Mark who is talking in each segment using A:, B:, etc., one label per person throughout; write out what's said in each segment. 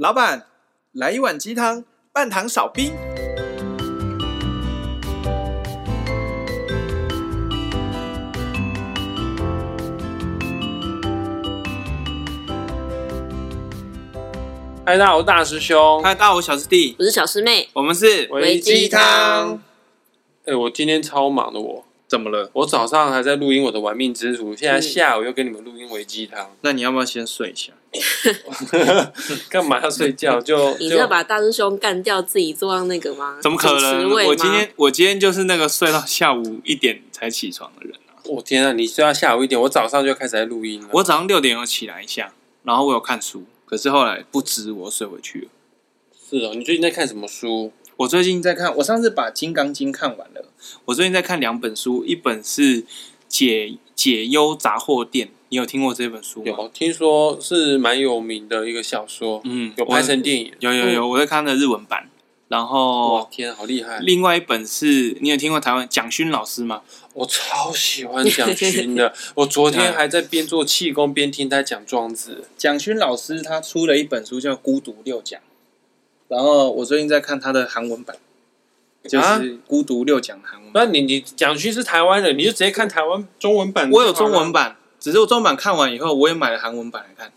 A: 老板，来一碗鸡汤，半糖少冰。
B: 嗨，大家好，我是大师兄。
A: 嗨，大家好，我是小师弟。
C: 我是小师妹。
A: 我们是
C: 微鸡汤。
B: 哎，我今天超忙的，我
A: 怎么了？
B: 我早上还在录音我的玩命之徒，现在下午又跟你们录音维鸡汤。
A: 那你要不要先睡一下？
B: 干嘛要睡觉？就
C: 你是要把大师兄干掉，自己坐上那个吗？
A: 怎么可能？我今天我今天就是那个睡到下午一点才起床的人啊！
B: 我天啊，你睡到下午一点，我早上就开始在录音了。
A: 我早上六点有起来一下，然后我有看书。可是后来不知我睡回去了。
B: 是哦，你最近在看什么书？
A: 我最近在看，我上次把《金刚经》看完了。我最近在看两本书，一本是解解忧杂货店，你有听过这本书吗？
B: 有，听说是蛮有名的一个小说。嗯，有拍成电影。
A: 有有有，我在看的日文版。然后，
B: 哇天，好厉害！
A: 另外一本是你有听过台湾蒋勋老师吗？
B: 我超喜欢蒋勋的，我昨天还在边做气功边听他讲庄子。
A: 蒋勋老师他出了一本书叫《孤独六讲》，然后我最近在看他的韩文版，就是《孤独六讲》韩文版。
B: 那你你蒋勋是台湾人，你就直接看台湾中文版。
A: 我有中文版，只是我中文版看完以后，我也买了韩文版来看。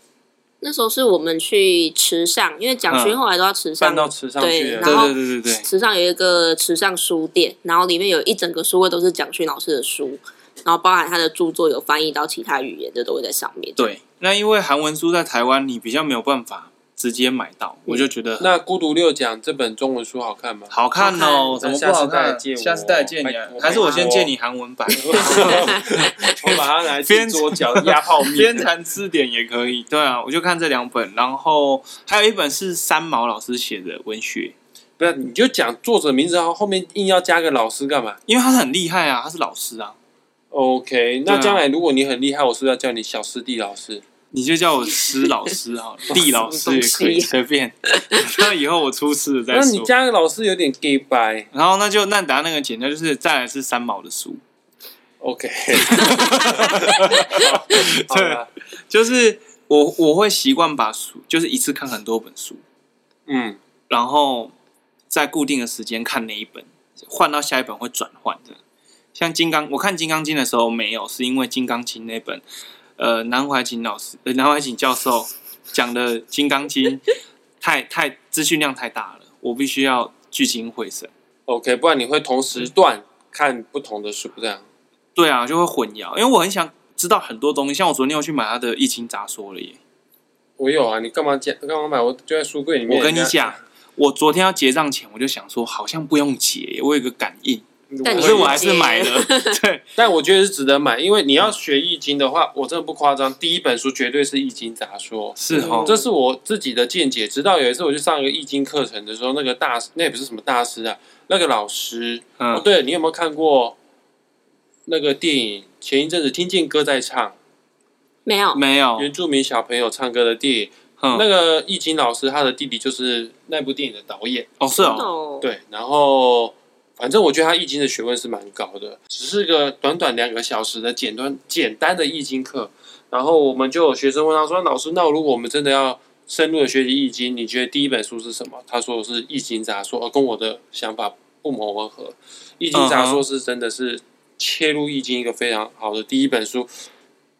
C: 那时候是我们去池上，因为蒋勋后来都要池上，
B: 搬到池上去。
C: 对，然后
A: 对对对对，
C: 池上有一个池上书店，然后里面有一整个书柜都是蒋勋老师的书，然后包含他的著作有翻译到其他语言的都会在上面。
A: 对，那因为韩文书在台湾你比较没有办法直接买到，我就觉得
B: 那《孤独六讲》这本中文书好看吗？
A: 好看哦，怎么不好看？下次再借你，还是我先借你韩文版？
B: 我把它拿来边左脚压泡面，
A: 边谈字典也可以。对啊，我就看这两本，然后还有一本是三毛老师写的文学。
B: 不是，你就讲作者名字，然后后面硬要加个老师干嘛？
A: 因为他是很厉害啊，他是老师啊。
B: OK，那将来如果你很厉害，我是不是要叫你小师弟老师？
A: 你就叫我师老师好了，弟老师也可以，随便。那以后我出事了再说。
B: 那你加个老师有点 gay 掰。
A: 然后那就那等下那个简单就是再来是三毛的书。
B: OK，
A: 对，就是我我会习惯把书就是一次看很多本书，嗯，然后在固定的时间看哪一本，换到下一本会转换的。像金刚，我看《金刚经》的时候没有，是因为《金刚经》那本，呃，南怀瑾老师、呃，南怀瑾教授讲的《金刚经 》太太资讯量太大了，我必须要聚精会神。
B: OK，不然你会同时段看不同的书这样。
A: 对啊，就会混淆，因为我很想知道很多东西。像我昨天要去买他的《易经杂说》了耶。
B: 我有啊，你干嘛讲？干嘛买？我就在书柜里面。
A: 我跟你讲，我昨天要结账前，我就想说，好像不用结，我有个感应。但是我还是买了。对，
B: 但我觉得是值得买，因为你要学易经的话，我真的不夸张，第一本书绝对是《易经杂说》。
A: 是哦，
B: 这是我自己的见解。直到有一次我去上一个易经课程的时候，那个大师，那也不是什么大师啊，那个老师。嗯。哦，对，你有没有看过？那个电影前一阵子听见歌在唱，
C: 没有
A: 没有
B: 原住民小朋友唱歌的电影，嗯、那个易经老师他的弟弟就是那部电影的导演
A: 哦，是哦，
B: 对，然后反正我觉得他易经的学问是蛮高的，只是个短短两个小时的简单简单的易经课，然后我们就有学生问他说：“老师，那如果我们真的要深入的学习易经，你觉得第一本书是什么？”他说是《易经杂说》，跟我的想法不谋而合，《易经杂说》是真的是。切入易经一个非常好的第一本书，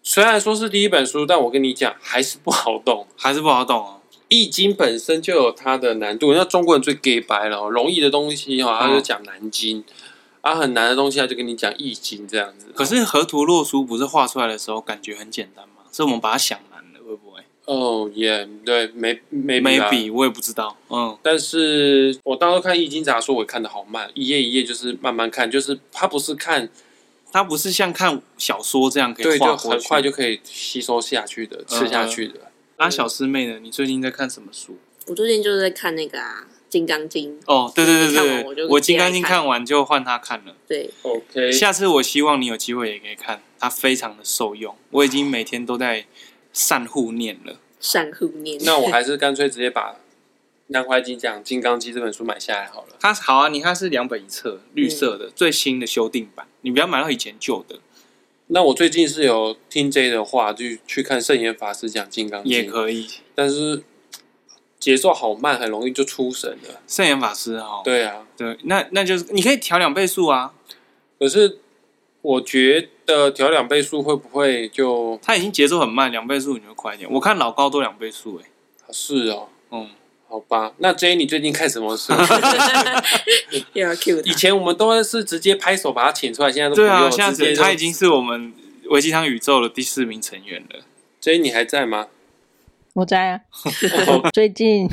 B: 虽然说是第一本书，但我跟你讲还是不好懂，
A: 还是不好懂啊。
B: 易经本身就有它的难度，那中国人最 gay 白了，容易的东西哈，他就讲难经；啊，很难的东西，他就跟你讲易经这样子。
A: 可是河图洛书不是画出来的时候感觉很简单吗？是我们把它想难了，会不会？
B: 哦，耶，对，没没
A: 没比，我也不知道。嗯，
B: 但是我当时看易经杂说，我看的好慢，一页一页就是慢慢看，就是它不是看。
A: 它不是像看小说这样可以
B: 对，就很快就可以吸收下去的，吃下去的。
A: 那小师妹呢？你最近在看什么书？
C: 我最近就是在看那个啊，《金刚经》。
A: 哦，对对对对，我《金刚经》看完就换他看了。
C: 对
B: ，OK。
A: 下次我希望你有机会也可以看，它非常的受用。我已经每天都在善护念了，
C: 善护念。
B: 那我还是干脆直接把。南怀瑾讲《金刚经》这本书买下来好了。
A: 它好啊，你看是两本一册，绿色的、嗯、最新的修订版，你不要买到以前旧的。
B: 那我最近是有听 J 的话，就去看圣严法师讲《金刚经》
A: 也可以，
B: 但是节奏好慢，很容易就出神了。
A: 圣严法师哈，
B: 对啊，
A: 对，那那就是你可以调两倍速啊。
B: 可是我觉得调两倍速会不会就？
A: 他已经节奏很慢，两倍速你会快一点。我看老高都两倍速哎。
B: 是哦，嗯，好吧。那 J 你最近看什么书？以前我们都是直接拍手把他请出来，现在都不用。对啊，
A: 现在他已经是我们维基汤宇宙的第四名成员了。
B: J 你还在吗？
D: 我在啊。最近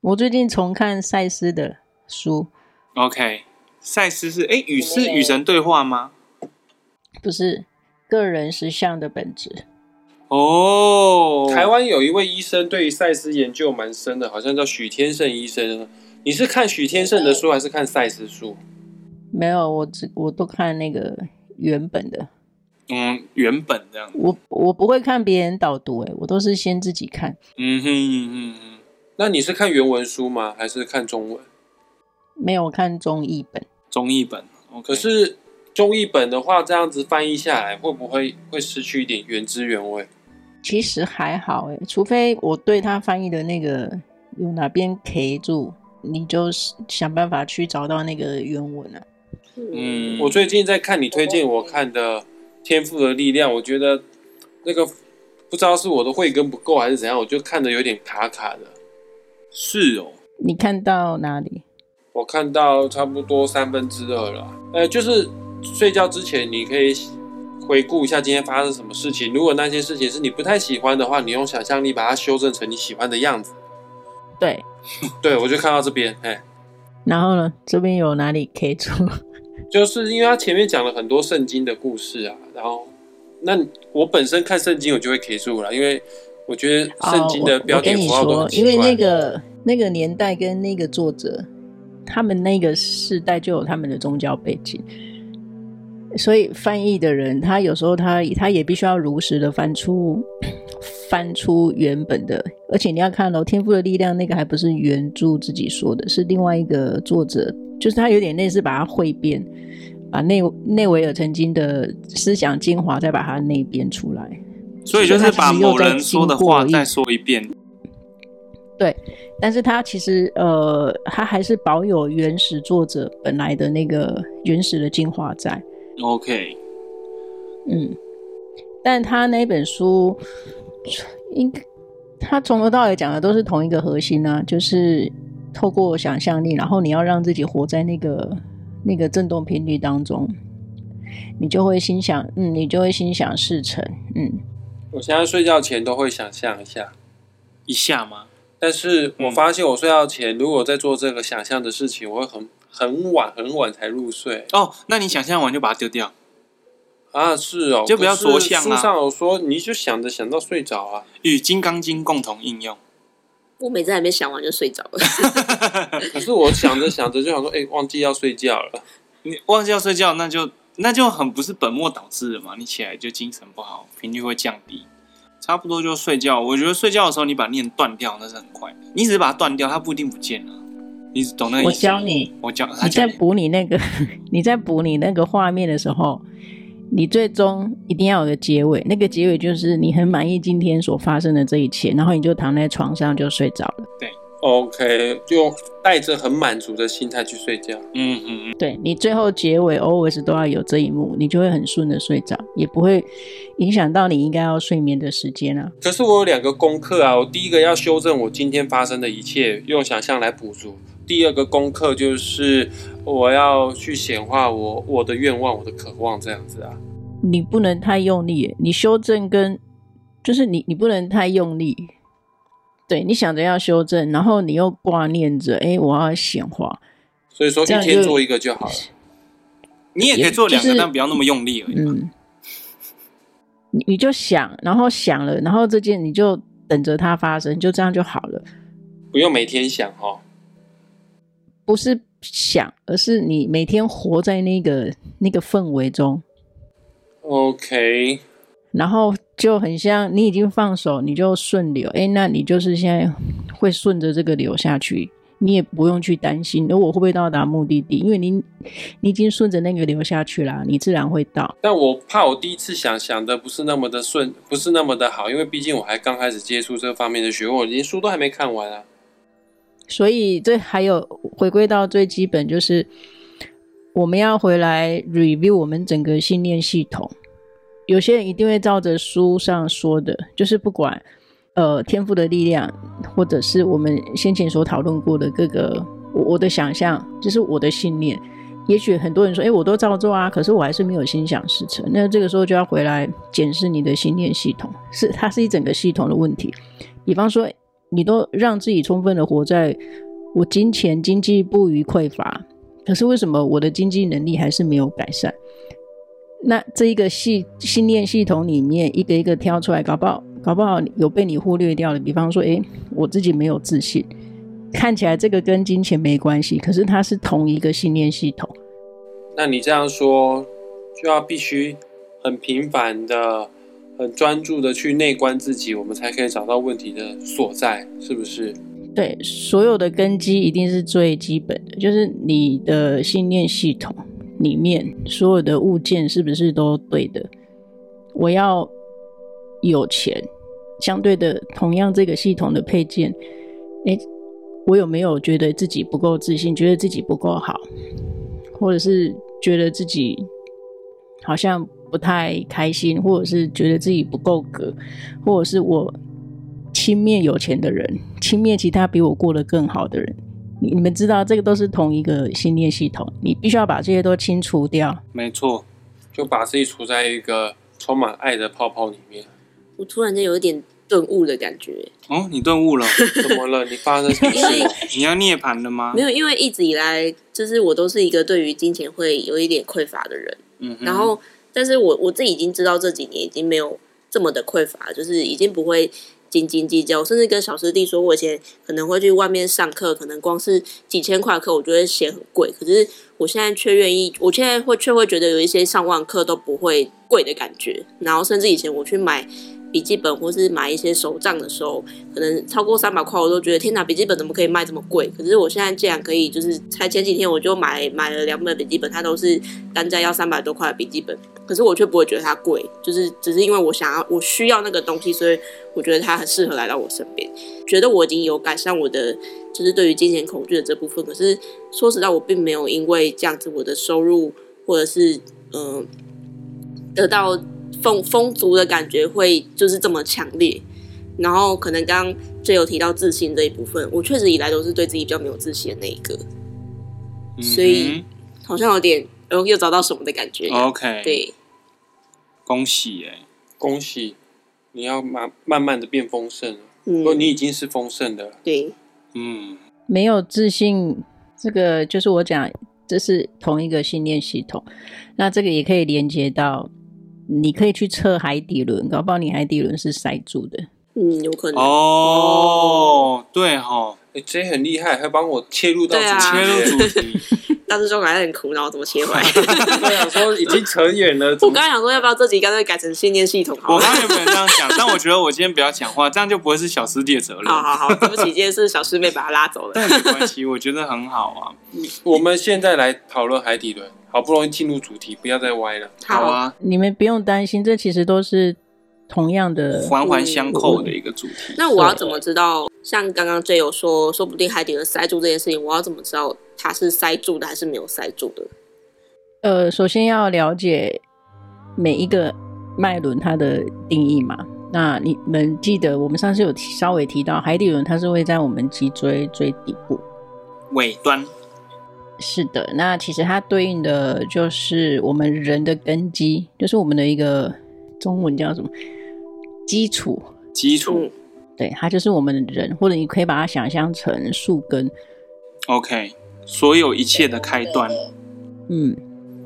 D: 我最近重看赛斯的书。
A: OK，赛斯是哎与是与神对话吗？
D: 不是，个人实相的本质。
B: 哦，台湾有一位医生对于赛斯研究蛮深的，好像叫许天胜医生。你是看许天胜的书还是看赛斯书？
D: 没有，我只我都看那个原本的。
A: 嗯，原本这样。
D: 我我不会看别人导读，哎，我都是先自己看。
B: 嗯哼嗯哼，那你是看原文书吗？还是看中文？
D: 没有，我看中译本。
A: 中译本，okay.
B: 可是中译本的话，这样子翻译下来，会不会会失去一点原汁原味？
D: 其实还好哎，除非我对他翻译的那个有哪边 K 住，你就想办法去找到那个原文啊。
B: 嗯，我最近在看你推荐我看的《天赋的力量》，我觉得那个不知道是我的慧根不够还是怎样，我就看的有点卡卡的。
A: 是哦，
D: 你看到哪里？
B: 我看到差不多三分之二了。呃，就是睡觉之前你可以。回顾一下今天发生什么事情。如果那些事情是你不太喜欢的话，你用想象力把它修正成你喜欢的样子。
D: 对，
B: 对，我就看到这边，哎，
D: 然后呢，这边有哪里可以做？
B: 就是因为他前面讲了很多圣经的故事啊，然后那我本身看圣经我就会 K 住了，因为我觉得圣经的标点符号都很奇怪。
D: 哦，因为那个那个年代跟那个作者，他们那个世代就有他们的宗教背景。所以翻译的人，他有时候他他也必须要如实的翻出 翻出原本的，而且你要看哦，《天赋的力量》那个还不是原著自己说的，是另外一个作者，就是他有点类似把它汇编，把内内维尔曾经的思想精华再把它内编出来，
A: 所以就是把某人说的话再说一遍。
D: 对，但是他其实呃，他还是保有原始作者本来的那个原始的精华在。
A: OK，
D: 嗯，但他那本书，应该他从头到尾讲的都是同一个核心、啊，就是透过想象力，然后你要让自己活在那个那个振动频率当中，你就会心想，嗯，你就会心想事成，嗯。
B: 我现在睡觉前都会想象一下，
A: 一下吗？
B: 但是我发现我睡觉前如果在做这个想象的事情，我会很。很晚很晚才入睡
A: 哦，那你想象完就把它丢掉
B: 啊？是哦，
A: 就不要着相啊。
B: 书上有说，你就想着想到睡着啊。
A: 与《金刚经》共同应用。
C: 我每次还没想完就睡着了。
B: 可是我想着想着就想说，哎、欸，忘记要睡觉了。
A: 你忘记要睡觉，那就那就很不是本末倒置了嘛。你起来就精神不好，频率会降低，差不多就睡觉。我觉得睡觉的时候你把念断掉那是很快，你只是把它断掉，它不一定不见了。你懂那个？
D: 我教你，
A: 我教。你
D: 在补你那个，你在补你那个画面的时候，你最终一定要有个结尾。那个结尾就是你很满意今天所发生的这一切，然后你就躺在床上就睡着了。
A: 对
B: ，OK，就带着很满足的心态去睡觉。
A: 嗯嗯嗯，
D: 对，你最后结尾 always 都要有这一幕，你就会很顺的睡着，也不会影响到你应该要睡眠的时间啊。
B: 可是我有两个功课啊，我第一个要修正我今天发生的一切，用想象来补足。第二个功课就是我要去显化我我的愿望，我的渴望这样子啊。
D: 你不能太用力，你修正跟就是你你不能太用力。对，你想着要修正，然后你又挂念着，哎，我要显化。
B: 所以说一天做一个就好了。
A: 你也可以做两个，就是，但不要那么用力而已。
D: 嗯。你 你就想，然后想了，然后这件你就等着它发生，就这样就好了。
B: 不用每天想哦。
D: 不是想，而是你每天活在那个那个氛围中。
B: OK，
D: 然后就很像你已经放手，你就顺流。哎，那你就是现在会顺着这个流下去，你也不用去担心，而我会不会到达目的地？因为你你已经顺着那个流下去了，你自然会到。
B: 但我怕我第一次想想的不是那么的顺，不是那么的好，因为毕竟我还刚开始接触这方面的学问，我连书都还没看完啊。
D: 所以这还有回归到最基本，就是我们要回来 review 我们整个信念系统。有些人一定会照着书上说的，就是不管呃天赋的力量，或者是我们先前所讨论过的各个我，我的想象，就是我的信念。也许很多人说，哎，我都照做啊，可是我还是没有心想事成。那这个时候就要回来检视你的信念系统，是它是一整个系统的问题。比方说，你都让自己充分的活在我金钱经济不虞匮乏，可是为什么我的经济能力还是没有改善？那这一个系信念系统里面一个一个挑出来，搞不好搞不好有被你忽略掉的。比方说，哎，我自己没有自信。看起来这个跟金钱没关系，可是它是同一个信念系统。
B: 那你这样说，就要必须很频繁的、很专注的去内观自己，我们才可以找到问题的所在，是不是？
D: 对，所有的根基一定是最基本的，就是你的信念系统里面所有的物件是不是都对的？我要有钱，相对的，同样这个系统的配件，诶我有没有觉得自己不够自信，觉得自己不够好，或者是觉得自己好像不太开心，或者是觉得自己不够格，或者是我轻蔑有钱的人，轻蔑其他比我过得更好的人？你你们知道，这个都是同一个信念系统，你必须要把这些都清除掉。
B: 没错，就把自己处在一个充满爱的泡泡里面。
C: 我突然间有一点。顿悟的感觉
A: 哦，你顿悟了？
B: 怎么了？你发生什么事？
A: 你要涅槃了吗？
C: 没有，因为一直以来，就是我都是一个对于金钱会有一点匮乏的人。嗯，然后，但是我我自己已经知道这几年已经没有这么的匮乏，就是已经不会斤斤计较。甚至跟小师弟说，我以前可能会去外面上课，可能光是几千块课，我觉得嫌很贵。可是我现在却愿意，我现在会却会觉得有一些上万课都不会贵的感觉。然后，甚至以前我去买。笔记本或是买一些手账的时候，可能超过三百块，我都觉得天哪！笔记本怎么可以卖这么贵？可是我现在竟然可以，就是才前几天我就买买了两本笔记本，它都是单价要三百多块的笔记本，可是我却不会觉得它贵，就是只是因为我想要我需要那个东西，所以我觉得它很适合来到我身边，觉得我已经有改善我的就是对于金钱恐惧的这部分。可是说实在，我并没有因为这样子我的收入或者是嗯、呃、得到。丰丰足的感觉会就是这么强烈，然后可能刚刚就有提到自信这一部分，我确实以来都是对自己比较没有自信的那一个，嗯、所以好像有点又又找到什么的感觉。
A: OK，
C: 对，
A: 恭喜哎，
B: 恭喜，你要慢慢慢的变丰盛。了，嗯，你已经是丰盛的了，
C: 对，
A: 嗯，
D: 没有自信，这个就是我讲，这是同一个信念系统，那这个也可以连接到。你可以去测海底轮，搞不好你海底轮是塞住的。
C: 嗯，有可能。
A: 哦，对哈，
B: 哎，这很厉害，还帮我切入到
A: 切入主题。
C: 当时说还是很苦恼，怎么切回来？
B: 我想说已经扯远了。
C: 我刚才想说，要不要这集干脆改成信念系统？
A: 我刚才也不能这样讲，但我觉得我今天不要讲话，这样就不会是小师弟的责任。
C: 好好好，对不起，今天是小师妹把他拉走了。
A: 但没关系，我觉得很好啊。
B: 我们现在来讨论海底轮。好不容易进入主题，不要再歪了。
A: 好啊，
D: 你们不用担心，这其实都是同样的
A: 环环相扣的一个主题。
C: 那我要怎么知道？像刚刚 J 有说，说不定海底轮塞住这件事情，我要怎么知道它是塞住的还是没有塞住的？
D: 呃，首先要了解每一个脉轮它的定义嘛。那你们记得，我们上次有提稍微提到，海底轮它是会在我们脊椎最底部
A: 尾端。
D: 是的，那其实它对应的就是我们人的根基，就是我们的一个中文叫什么基础？
A: 基础，
D: 对，它就是我们人，或者你可以把它想象成树根。
A: OK，所有一切的开端，
D: 嗯，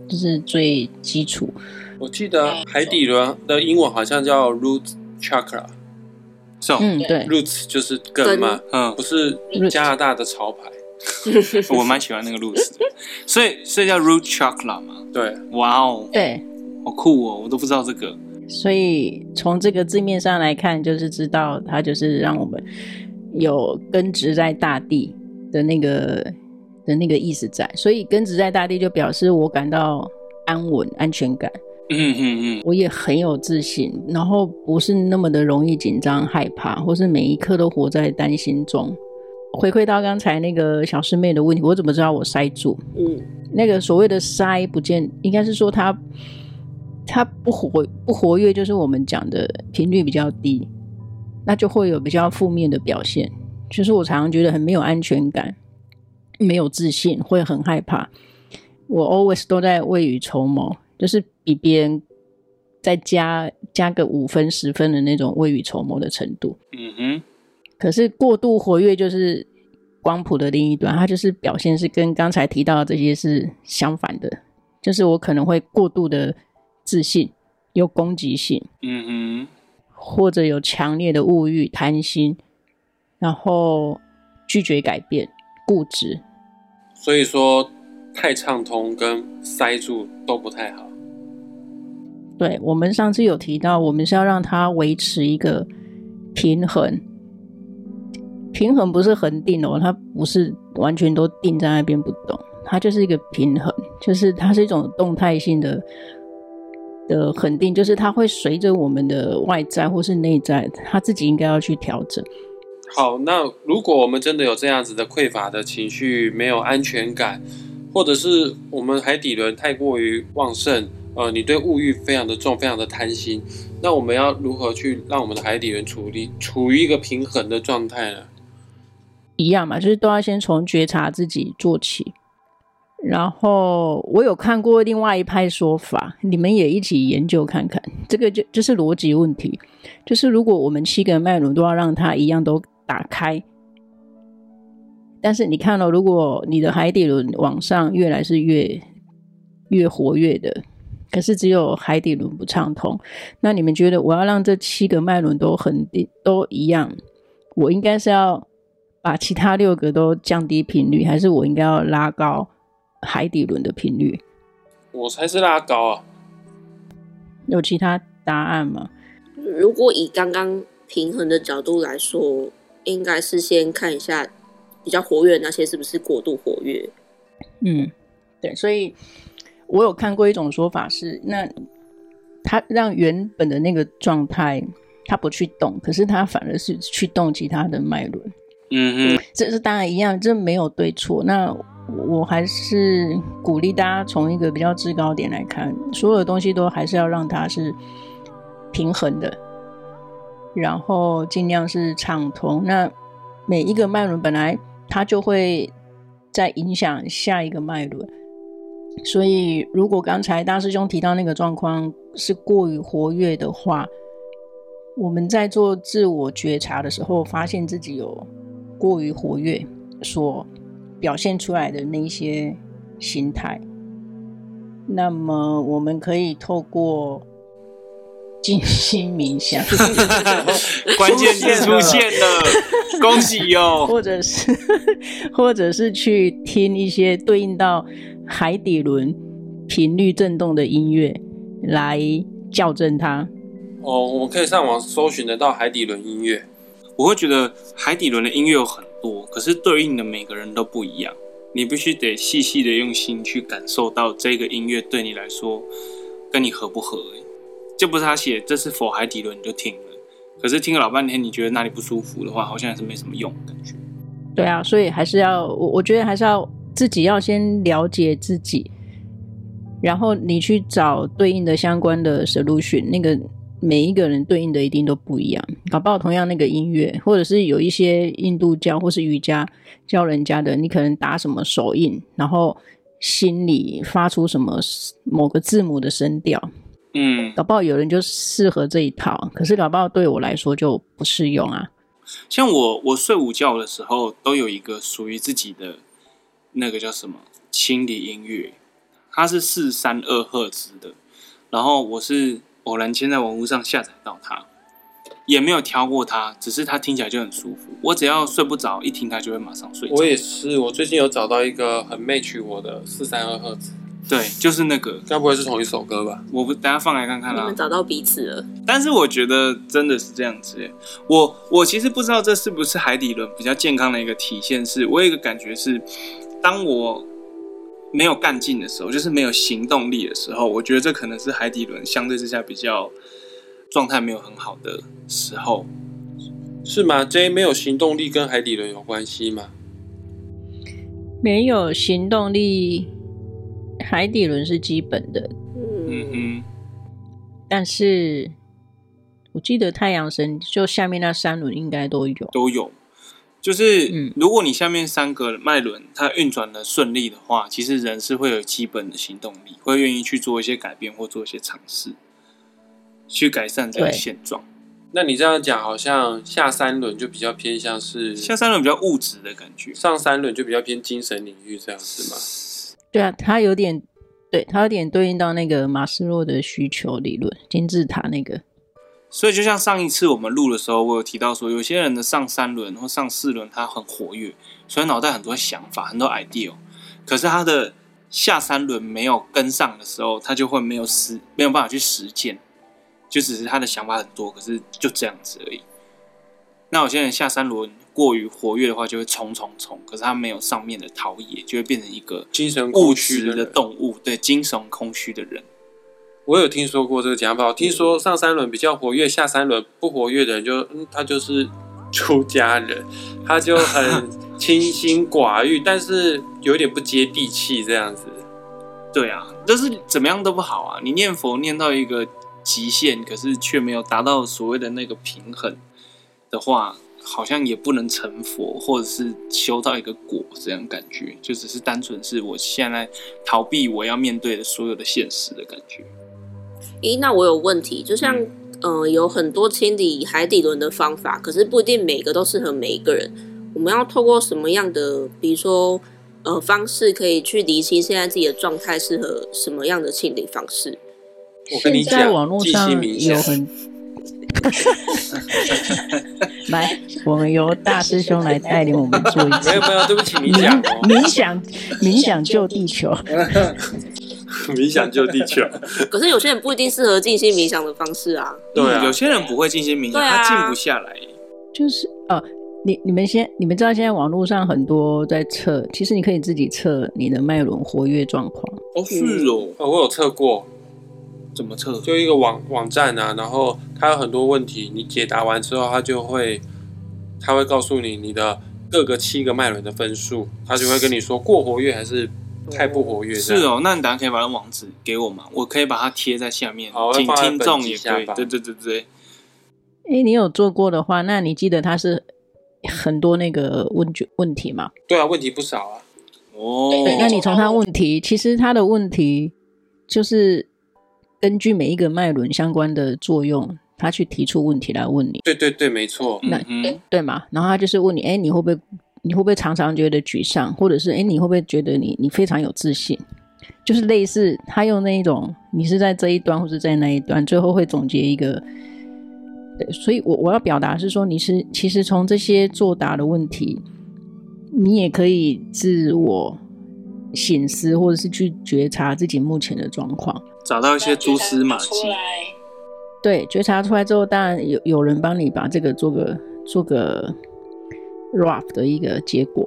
D: 这是最基础。
B: 我记得海底轮的英文好像叫 root chakra，
A: 是哦，
D: 嗯，对
B: ，roots 就是根嘛，嗯，不是加拿大的潮牌。
A: 我蛮喜欢那个 roots 的，所以所以叫 root chakra 嘛。
B: 对，
A: 哇哦，
D: 对，
A: 好酷哦，我都不知道这个。
D: 所以从这个字面上来看，就是知道它就是让我们有根植在大地的那个的那个意思在。所以根植在大地就表示我感到安稳、安全感。
A: 嗯嗯嗯，
D: 我也很有自信，然后不是那么的容易紧张、害怕，或是每一刻都活在担心中。回馈到刚才那个小师妹的问题，我怎么知道我塞住？嗯，那个所谓的塞不见，应该是说它它不活不活跃，就是我们讲的频率比较低，那就会有比较负面的表现。就是我常常觉得很没有安全感，没有自信，会很害怕。我 always 都在未雨绸缪，就是比别人再加加个五分十分的那种未雨绸缪的程度。嗯哼。可是过度活跃就是光谱的另一端，它就是表现是跟刚才提到的这些是相反的。就是我可能会过度的自信，有攻击性。嗯哼。或者有强烈的物欲、贪心。然后拒绝改变，固执。
B: 所以说，太畅通跟塞住都不太好。
D: 对，我们上次有提到，我们是要让它维持一个平衡。平衡不是恒定哦，它不是完全都定在那边不动，它就是一个平衡，就是它是一种动态性的的肯定，就是它会随着我们的外在或是内在，它自己应该要去调整。
B: 好，那如果我们真的有这样子的匮乏的情绪，没有安全感，或者是我们海底轮太过于旺盛，呃，你对物欲非常的重，非常的贪心，那我们要如何去让我们的海底轮处理处于一个平衡的状态呢？
D: 一样嘛，就是都要先从觉察自己做起。然后我有看过另外一派说法，你们也一起研究看看。这个就就是逻辑问题，就是如果我们七个脉轮都要让它一样都。打开，但是你看到，如果你的海底轮往上越来是越越活跃的，可是只有海底轮不畅通，那你们觉得我要让这七个脉轮都恒定都一样，我应该是要把其他六个都降低频率，还是我应该要拉高海底轮的频率？
B: 我才是拉高啊！
D: 有其他答案吗？
C: 如果以刚刚平衡的角度来说。应该是先看一下比较活跃那些是不是过度活跃。
D: 嗯，对，所以我有看过一种说法是，那他让原本的那个状态他不去动，可是他反而是去动其他的脉轮。嗯哼，这是当然一样，这没有对错。那我还是鼓励大家从一个比较制高点来看，所有的东西都还是要让它是平衡的。然后尽量是畅通。那每一个脉轮本来它就会在影响下一个脉轮，所以如果刚才大师兄提到那个状况是过于活跃的话，我们在做自我觉察的时候，发现自己有过于活跃所表现出来的那些心态，那么我们可以透过。静心冥想，
A: 关键字出现了，恭喜哟！
D: 或者是，或者是去听一些对应到海底轮频率震动的音乐来校正它。
B: 哦，我们可以上网搜寻得到海底轮音乐。
A: 我会觉得海底轮的音乐有很多，可是对应的每个人都不一样。你必须得细细的用心去感受到这个音乐对你来说跟你合不合。就不是他写，这是否海底轮你就听了，可是听了老半天，你觉得哪里不舒服的话，好像还是没什么用感觉。
D: 对啊，所以还是要我，我觉得还是要自己要先了解自己，然后你去找对应的相关的 solution。那个每一个人对应的一定都不一样，搞不好同样那个音乐，或者是有一些印度教或是瑜伽教人家的，你可能打什么手印，然后心里发出什么某个字母的声调。嗯，搞不好有人就适合这一套，可是搞不好对我来说就不适用啊。
A: 像我，我睡午觉的时候都有一个属于自己的那个叫什么清理音乐，它是四三二赫兹的，然后我是偶然间在网络上下载到它，也没有挑过它，只是它听起来就很舒服。我只要睡不着，一听它就会马上睡着。
B: 我也是，我最近有找到一个很 match 我的四三二赫兹。
A: 对，就是那个，
B: 该不会是同一首歌吧？
A: 我不，等下放来看看啦。
C: 你们找到彼此了，
A: 但是我觉得真的是这样子。我我其实不知道这是不是海底轮比较健康的一个体现是。是我有一个感觉是，当我没有干劲的时候，就是没有行动力的时候，我觉得这可能是海底轮相对之下比较状态没有很好的时候。
B: 是吗？J 没有行动力跟海底轮有关系吗？
D: 没有行动力，海底轮是基本的。
A: 嗯哼，
D: 但是我记得太阳神就下面那三轮应该都有，
A: 都有。就是，如果你下面三个脉轮它运转的顺利的话，其实人是会有基本的行动力，会愿意去做一些改变或做一些尝试，去改善这个现状。
B: 那你这样讲，好像下三轮就比较偏向是
A: 下三轮比较物质的感觉，
B: 上三轮就比较偏精神领域这样子吗？
D: 对啊，它有点，对，它有点对应到那个马斯洛的需求理论，金字塔那个。
A: 所以，就像上一次我们录的时候，我有提到说，有些人的上三轮或上四轮，他很活跃，所以脑袋很多想法，很多 idea。可是他的下三轮没有跟上的时候，他就会没有实，没有办法去实践，就只是他的想法很多，可是就这样子而已。那有些人下三轮过于活跃的话，就会冲冲冲，可是他没有上面的陶冶，就会变成一个
B: 精神
A: 物质的动物，对，精神空虚的人。
B: 我有听说过这个讲法，我听说上三轮比较活跃，下三轮不活跃的人就，嗯，他就是出家人，他就很清心寡欲，但是有点不接地气这样子。
A: 对啊，但是怎么样都不好啊！你念佛念到一个极限，可是却没有达到所谓的那个平衡的话，好像也不能成佛，或者是修到一个果，这样感觉就只是单纯是我现在逃避我要面对的所有的现实的感觉。
C: 诶，那我有问题，就像，嗯、呃，有很多清理海底轮的方法，可是不一定每个都适合每一个人。我们要透过什么样的，比如说，呃，方式可以去厘清现在自己的状态适合什么样的清理方式？
B: 我跟你讲，
D: 在网络上有很，来，我们由大师兄来带领我们做一次。
B: 没有没有，对不起，你讲哦。
D: 冥想，冥想救地球。
B: 冥想救地球，
C: 可是有些人不一定适合静心冥想的方式啊。
B: 对啊，
A: 有些人不会静心冥想，啊、他静不下来。
D: 就是哦，你你们先，你们知道现在网络上很多在测，其实你可以自己测你的脉轮活跃状况。
A: 哦，是哦，
B: 哦，我有测过。
A: 怎么测？
B: 就一个网网站啊，然后它有很多问题，你解答完之后，它就会，它会告诉你你的各个七个脉轮的分数，它就会跟你说过活跃还是。太不活跃
A: 是哦，那你等下可以把那网址给我吗？我可以把它贴在下面，请听众也可以。对对对对。
D: 哎、欸，你有做过的话，那你记得它是很多那个问卷问题吗？
B: 对啊，问题不少啊。
A: 哦，
D: 对，那你从他问题，其实他的问题就是根据每一个脉轮相关的作用，他去提出问题来问你。
B: 对对对，没错。
D: 那嗯，对嘛？然后他就是问你，哎、欸，你会不会？你会不会常常觉得沮丧，或者是诶，你会不会觉得你你非常有自信？就是类似他用那一种，你是在这一端，或是在那一端，最后会总结一个。对，所以我我要表达是说，你是其实从这些作答的问题，你也可以自我省思，或者是去觉察自己目前的状况，
A: 找到一些蛛丝马迹。
D: 对，觉察出来之后，当然有有人帮你把这个做个做个。Rough 的一个结果，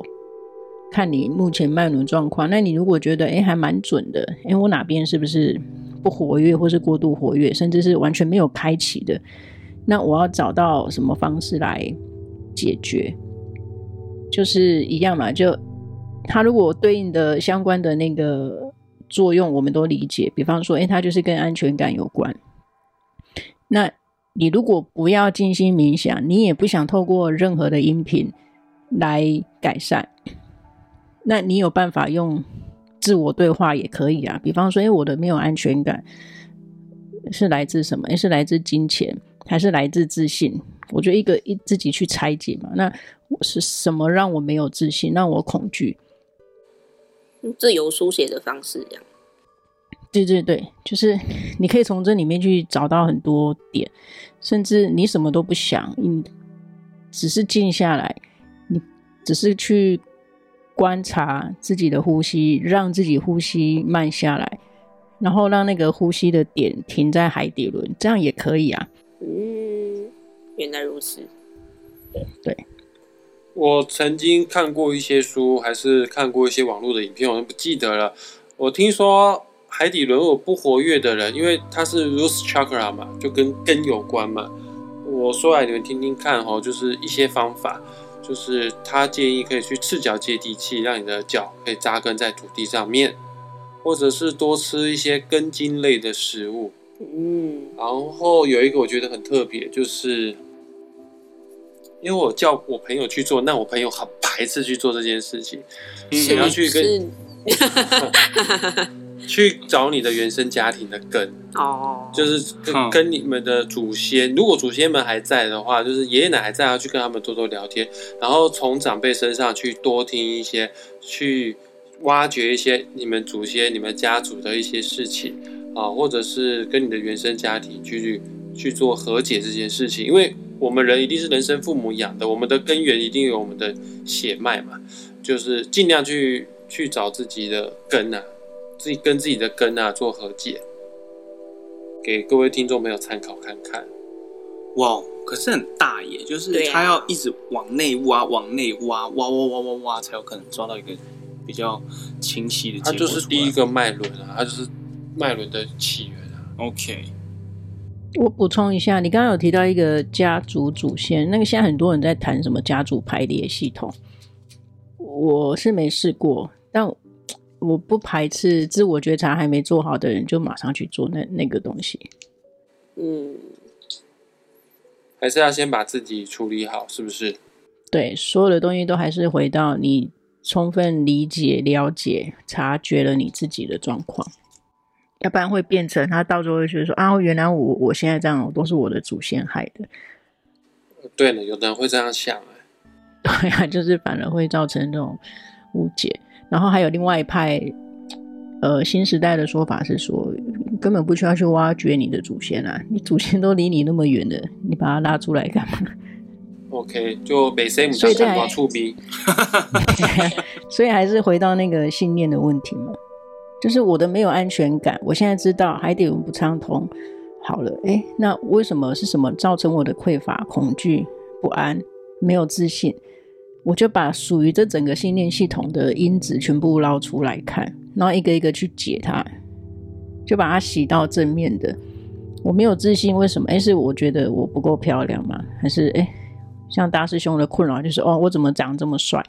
D: 看你目前脉轮状况。那你如果觉得哎还蛮准的，哎我哪边是不是不活跃，或是过度活跃，甚至是完全没有开启的，那我要找到什么方式来解决？就是一样嘛，就它如果对应的相关的那个作用，我们都理解。比方说，哎，它就是跟安全感有关。那你如果不要静心冥想，你也不想透过任何的音频。来改善，那你有办法用自我对话也可以啊。比方说，哎，我的没有安全感是来自什么？诶，是来自金钱，还是来自自信？我觉得一个一自己去拆解嘛。那我是什么让我没有自信，让我恐惧？
C: 自由书写的方式，这样。
D: 对对对，就是你可以从这里面去找到很多点，甚至你什么都不想，你只是静下来。只是去观察自己的呼吸，让自己呼吸慢下来，然后让那个呼吸的点停在海底轮，这样也可以啊。
C: 嗯，原来如此。
D: 对，
B: 我曾经看过一些书，还是看过一些网络的影片，我都不记得了。我听说海底轮我不活跃的人，因为它是 root chakra 嘛，就跟根有关嘛。我说来你们听听看哦，就是一些方法，就是他建议可以去赤脚接地气，让你的脚可以扎根在土地上面，或者是多吃一些根茎类的食物。嗯，然后有一个我觉得很特别，就是因为我叫我朋友去做，那我朋友很排斥去做这件事情，你要去跟。去找你的原生家庭的根。哦，就是跟跟你们的祖先，如果祖先们还在的话，就是爷爷奶奶还在，要去跟他们多多聊天，然后从长辈身上去多听一些，去挖掘一些你们祖先、你们家族的一些事情啊，或者是跟你的原生家庭去去做和解这件事情，因为我们人一定是人生父母养的，我们的根源一定有我们的血脉嘛，就是尽量去去找自己的根啊。自己跟自己的根啊做和解，给各位听众朋友参考看看。
A: 哇，可是很大耶，就是他要一直往内挖，往内挖，挖挖挖挖挖，才有可能抓到一个比较清晰的。
B: 它就是第一个脉轮啊，它就是脉轮的起源啊。
A: OK，
D: 我补充一下，你刚刚有提到一个家族祖先，那个现在很多人在谈什么家族排列系统，我是没试过，但。我不排斥自我觉察还没做好的人，就马上去做那那个东西。
B: 嗯，还是要先把自己处理好，是不是？
D: 对，所有的东西都还是回到你充分理解、了解、察觉了你自己的状况，要不然会变成他到时候会觉得说啊，原来我我现在这样都是我的祖先害的。
B: 对了，有的人会这样想，哎，
D: 对啊，就是反而会造成这种误解。然后还有另外一派，呃，新时代的说法是说，根本不需要去挖掘你的祖先啊，你祖先都离你那么远的，你把他拉出来干嘛
B: ？OK，就北西姆加三瓜出兵，
D: 所以还是回到那个信念的问题嘛，就是我的没有安全感，我现在知道海底轮不畅通，好了，哎，那为什么是什么造成我的匮乏、恐惧、不安、没有自信？我就把属于这整个信念系统的因子全部捞出来看，然后一个一个去解它，就把它洗到正面的。我没有自信，为什么？诶，是我觉得我不够漂亮吗？还是诶，像大师兄的困扰就是哦，我怎么长这么帅？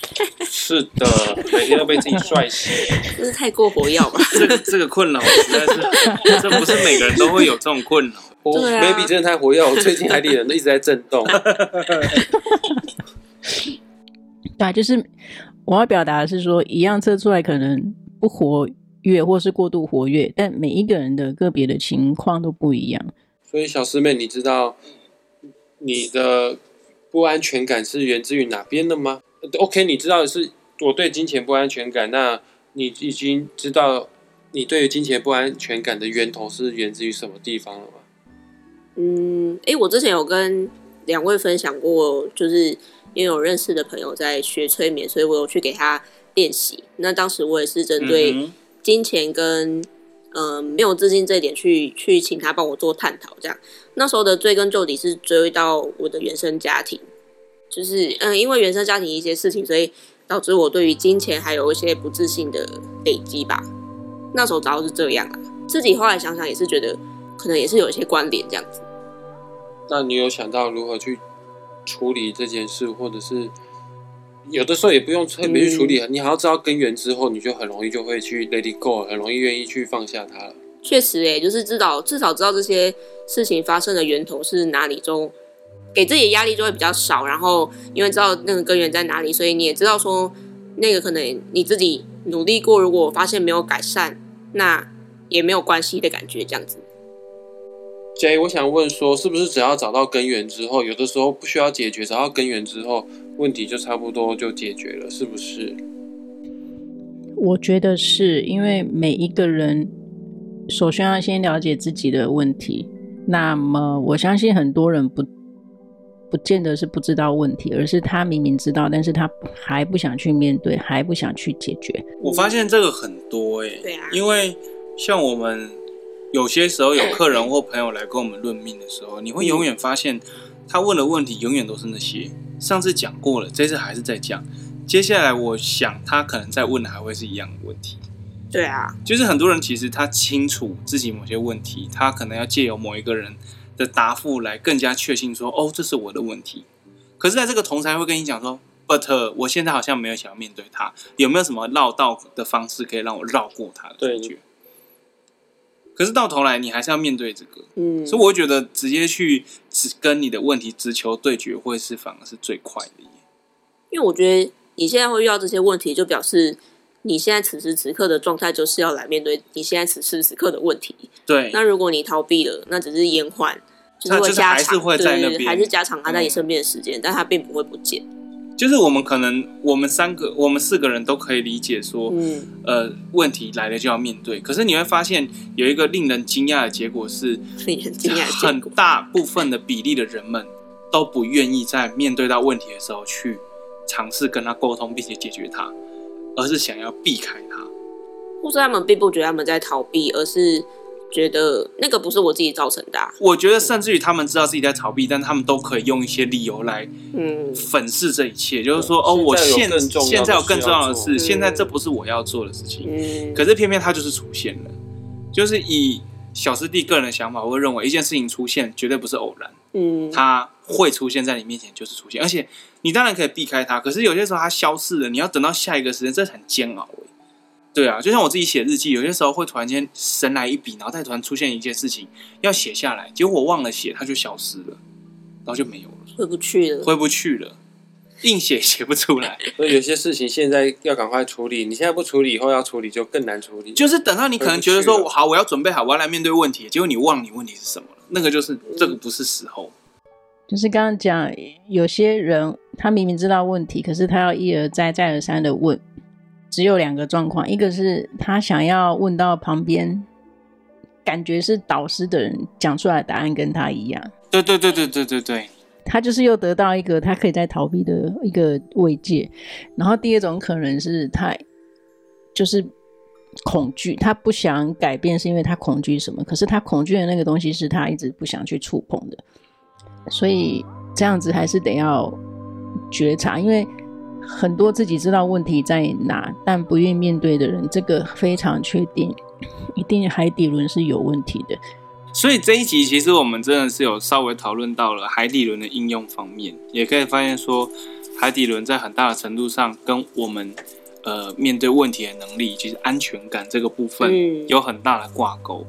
B: 是的，每天都被自己帅死，
C: 这是太过火药吧？
A: 这个这个困扰实在是，这不是每个人都会有这种困扰。
B: 对啊，maybe 真的太火药，我最近海底人都一直在震动。
D: 对，就是我要表达的是说，一样测出来可能不活跃，或是过度活跃，但每一个人的个别的情况都不一样。
B: 所以小师妹，你知道你的不安全感是源自于哪边的吗？OK，你知道的是我对金钱不安全感，那你已经知道你对于金钱不安全感的源头是源自于什么地方了吗？
C: 嗯，哎，我之前有跟两位分享过，就是。因为有认识的朋友在学催眠，所以我有去给他练习。那当时我也是针对金钱跟嗯、呃、没有自信这一点去去请他帮我做探讨。这样那时候的追根究底是追到我的原生家庭，就是嗯、呃、因为原生家庭一些事情，所以导致我对于金钱还有一些不自信的累积吧。那时候主要是这样啊，自己后来想想也是觉得可能也是有一些关联这样子。
B: 那你有想到如何去？处理这件事，或者是有的时候也不用特别去处理，嗯、你还要知道根源之后，你就很容易就会去 let it go，很容易愿意去放下它了。
C: 确实，哎，就是至少至少知道这些事情发生的源头是哪里就，给自己的压力就会比较少。然后因为知道那个根源在哪里，所以你也知道说那个可能你自己努力过，如果发现没有改善，那也没有关系的感觉，这样子。
B: J，我想问说，是不是只要找到根源之后，有的时候不需要解决，找到根源之后，问题就差不多就解决了，是不是？
D: 我觉得是因为每一个人首先要先了解自己的问题。那么我相信很多人不不见得是不知道问题，而是他明明知道，但是他还不想去面对，还不想去解决。
A: 我发现这个很多诶、欸，对啊，因为像我们。有些时候有客人或朋友来跟我们论命的时候，你会永远发现他问的问题永远都是那些上次讲过了，这次还是在讲。接下来我想他可能在问的还会是一样的问题。
C: 对啊，
A: 就是很多人其实他清楚自己某些问题，他可能要借由某一个人的答复来更加确信说，哦，这是我的问题。可是，在这个同才会跟你讲说，but 我现在好像没有想要面对他，有没有什么绕道的方式可以让我绕过他的感觉？可是到头来，你还是要面对这个，嗯，所以我会觉得直接去只跟你的问题直球对决，会是反而是最快的。
C: 因为我觉得你现在会遇到这些问题，就表示你现在此时此刻的状态就是要来面对你现在此时此刻的问题。
A: 对，
C: 那如果你逃避了，那只是延缓，就是会加
A: 长，
C: 对，还是加长他在你身边的时间，嗯，但他并不会不见。
A: 就是我们可能，我们三个，我们四个人都可以理解说，嗯，呃，问题来了就要面对。可是你会发现，有一个令人惊讶的结果是，很大部分的比例的人们都不愿意在面对到问题的时候去尝试跟他沟通，并且解决它，而是想要避开它，
C: 或是他们并不觉得他们在逃避，而是。觉得那个不是我自己造成的、啊。
A: 我觉得甚至于他们知道自己在逃避，但他们都可以用一些理由来，嗯，粉饰这一切。嗯、就是说，哦，我现现在有更重要的事，现在这不是我要做的事情。嗯，可是偏偏他就是出现了。就是以小师弟个人的想法，我会认为一件事情出现绝对不是偶然。嗯，他会出现在你面前就是出现，而且你当然可以避开他，可是有些时候他消失了，你要等到下一个时间，这很煎熬。对啊，就像我自己写日记，有些时候会突然间神来一笔，然后再突然出现一件事情要写下来，结果我忘了写，它就消失了，然后就没有了，
C: 回不去了，
A: 回不去了，硬写 写不出来。
B: 所以有些事情现在要赶快处理，你现在不处理，以后要处理就更难处理。
A: 就是等到你可能觉得说好，我要准备好，我要来面对问题，结果你忘你问题是什么了，那个就是这个不是时候。
D: 就是刚刚讲，有些人他明明知道问题，可是他要一而再再而三的问。只有两个状况，一个是他想要问到旁边，感觉是导师的人讲出来的答案跟他一样。
A: 对对对对对对对，
D: 他就是又得到一个他可以在逃避的一个慰藉。然后第二种可能是他就是恐惧，他不想改变是因为他恐惧什么？可是他恐惧的那个东西是他一直不想去触碰的，所以这样子还是得要觉察，因为。很多自己知道问题在哪，但不愿意面对的人，这个非常确定，一定海底轮是有问题的。
A: 所以这一集其实我们真的是有稍微讨论到了海底轮的应用方面，也可以发现说，海底轮在很大的程度上跟我们呃面对问题的能力，其实安全感这个部分有很大的挂钩。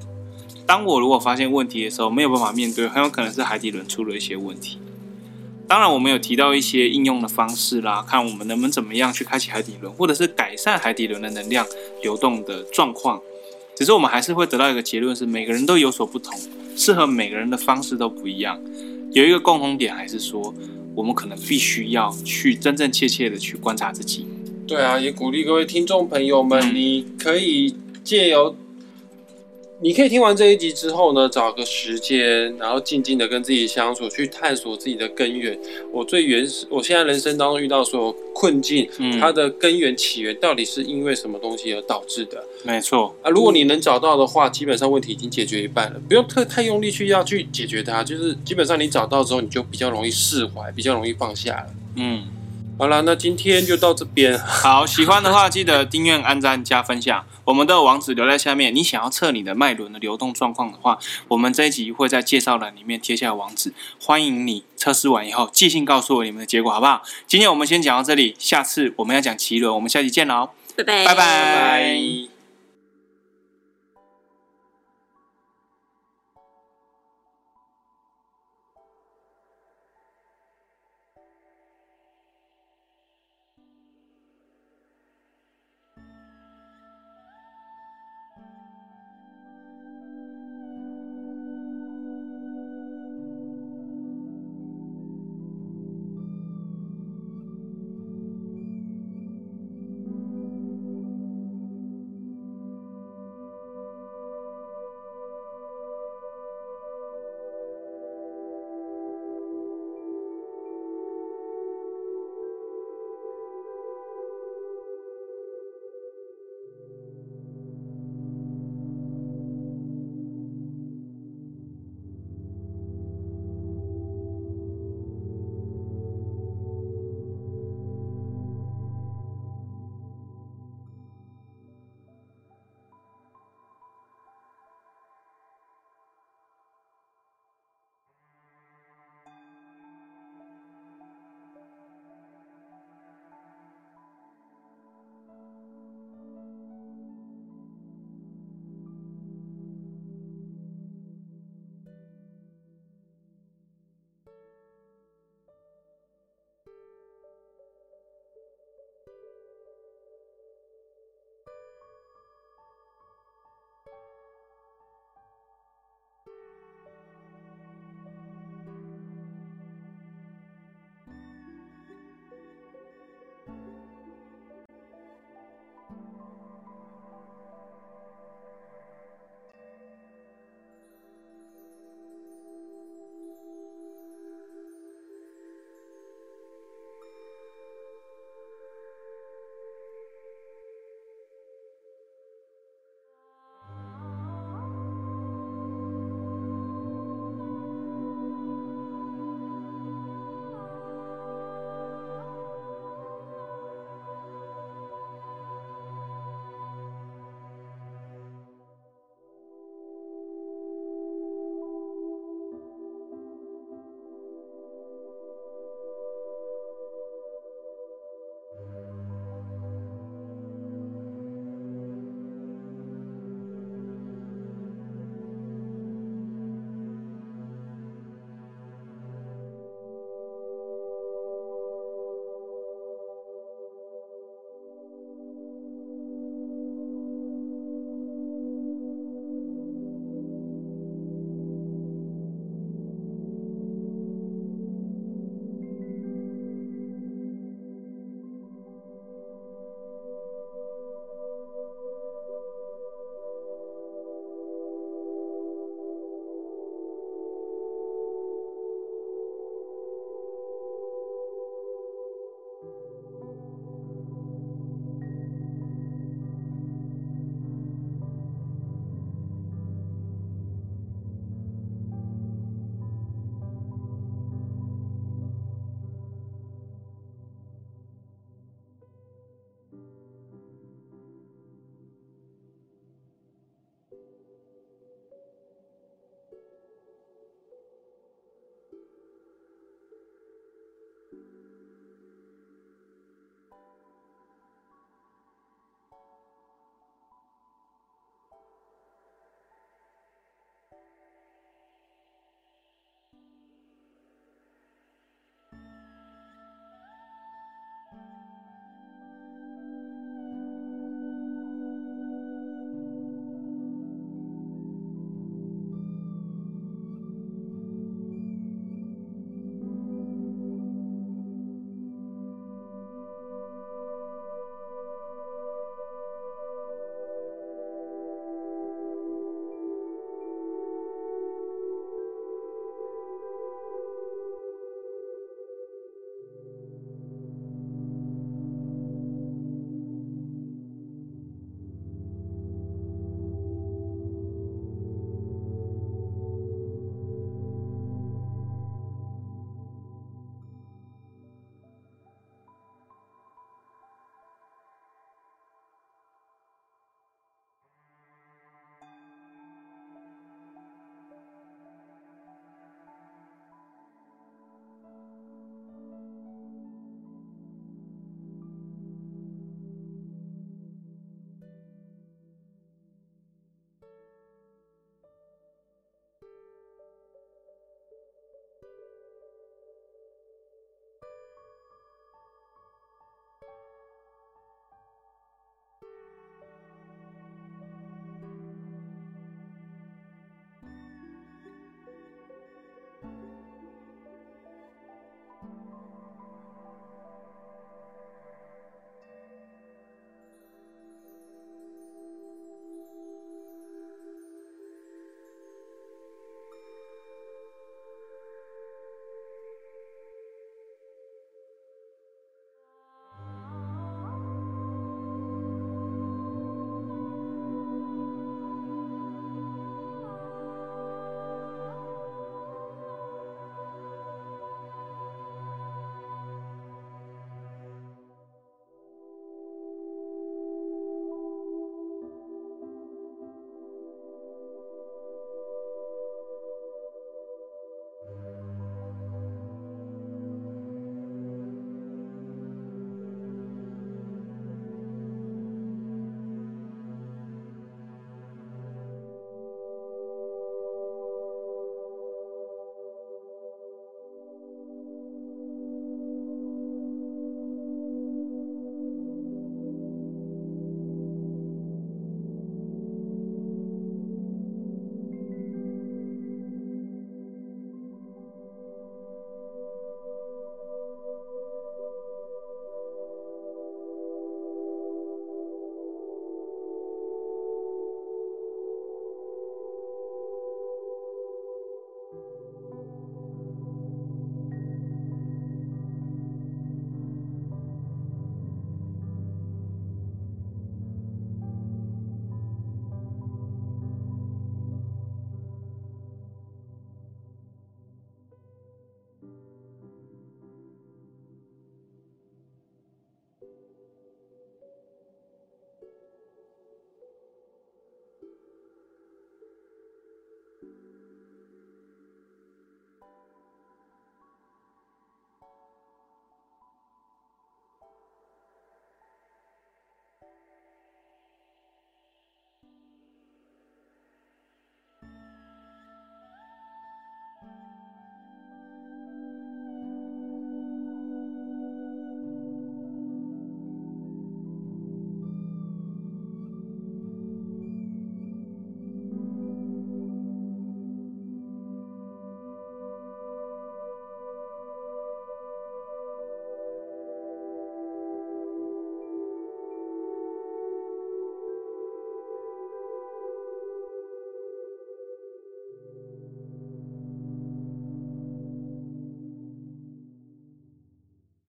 A: 当我如果发现问题的时候没有办法面对，很有可能是海底轮出了一些问题。当然，我们有提到一些应用的方式啦，看我们能不能怎么样去开启海底轮，或者是改善海底轮的能量流动的状况。只是我们还是会得到一个结论，是每个人都有所不同，适合每个人的方式都不一样。有一个共同点，还是说我们可能必须要去真真切切的去观察自己。
B: 对啊，也鼓励各位听众朋友们，你可以借由。你可以听完这一集之后呢，找个时间，然后静静的跟自己相处，去探索自己的根源。我最原始，我现在人生当中遇到所有困境，嗯，它的根源起源到底是因为什么东西而导致的？
A: 没错
B: 啊，如果你能找到的话，基本上问题已经解决一半了，不用特太用力去要去解决它，就是基本上你找到之后，你就比较容易释怀，比较容易放下了。嗯。好了，那今天就到这边。
A: 好，喜欢的话记得订阅、按赞、加分享。我们的网址留在下面。你想要测你的脉轮的流动状况的话，我们这一集会在介绍栏里面贴下网址。欢迎你测试完以后寄信告诉我你们的结果，好不好？今天我们先讲到这里，下次我们要讲奇轮，我们下期见喽，
C: 拜拜，
A: 拜拜。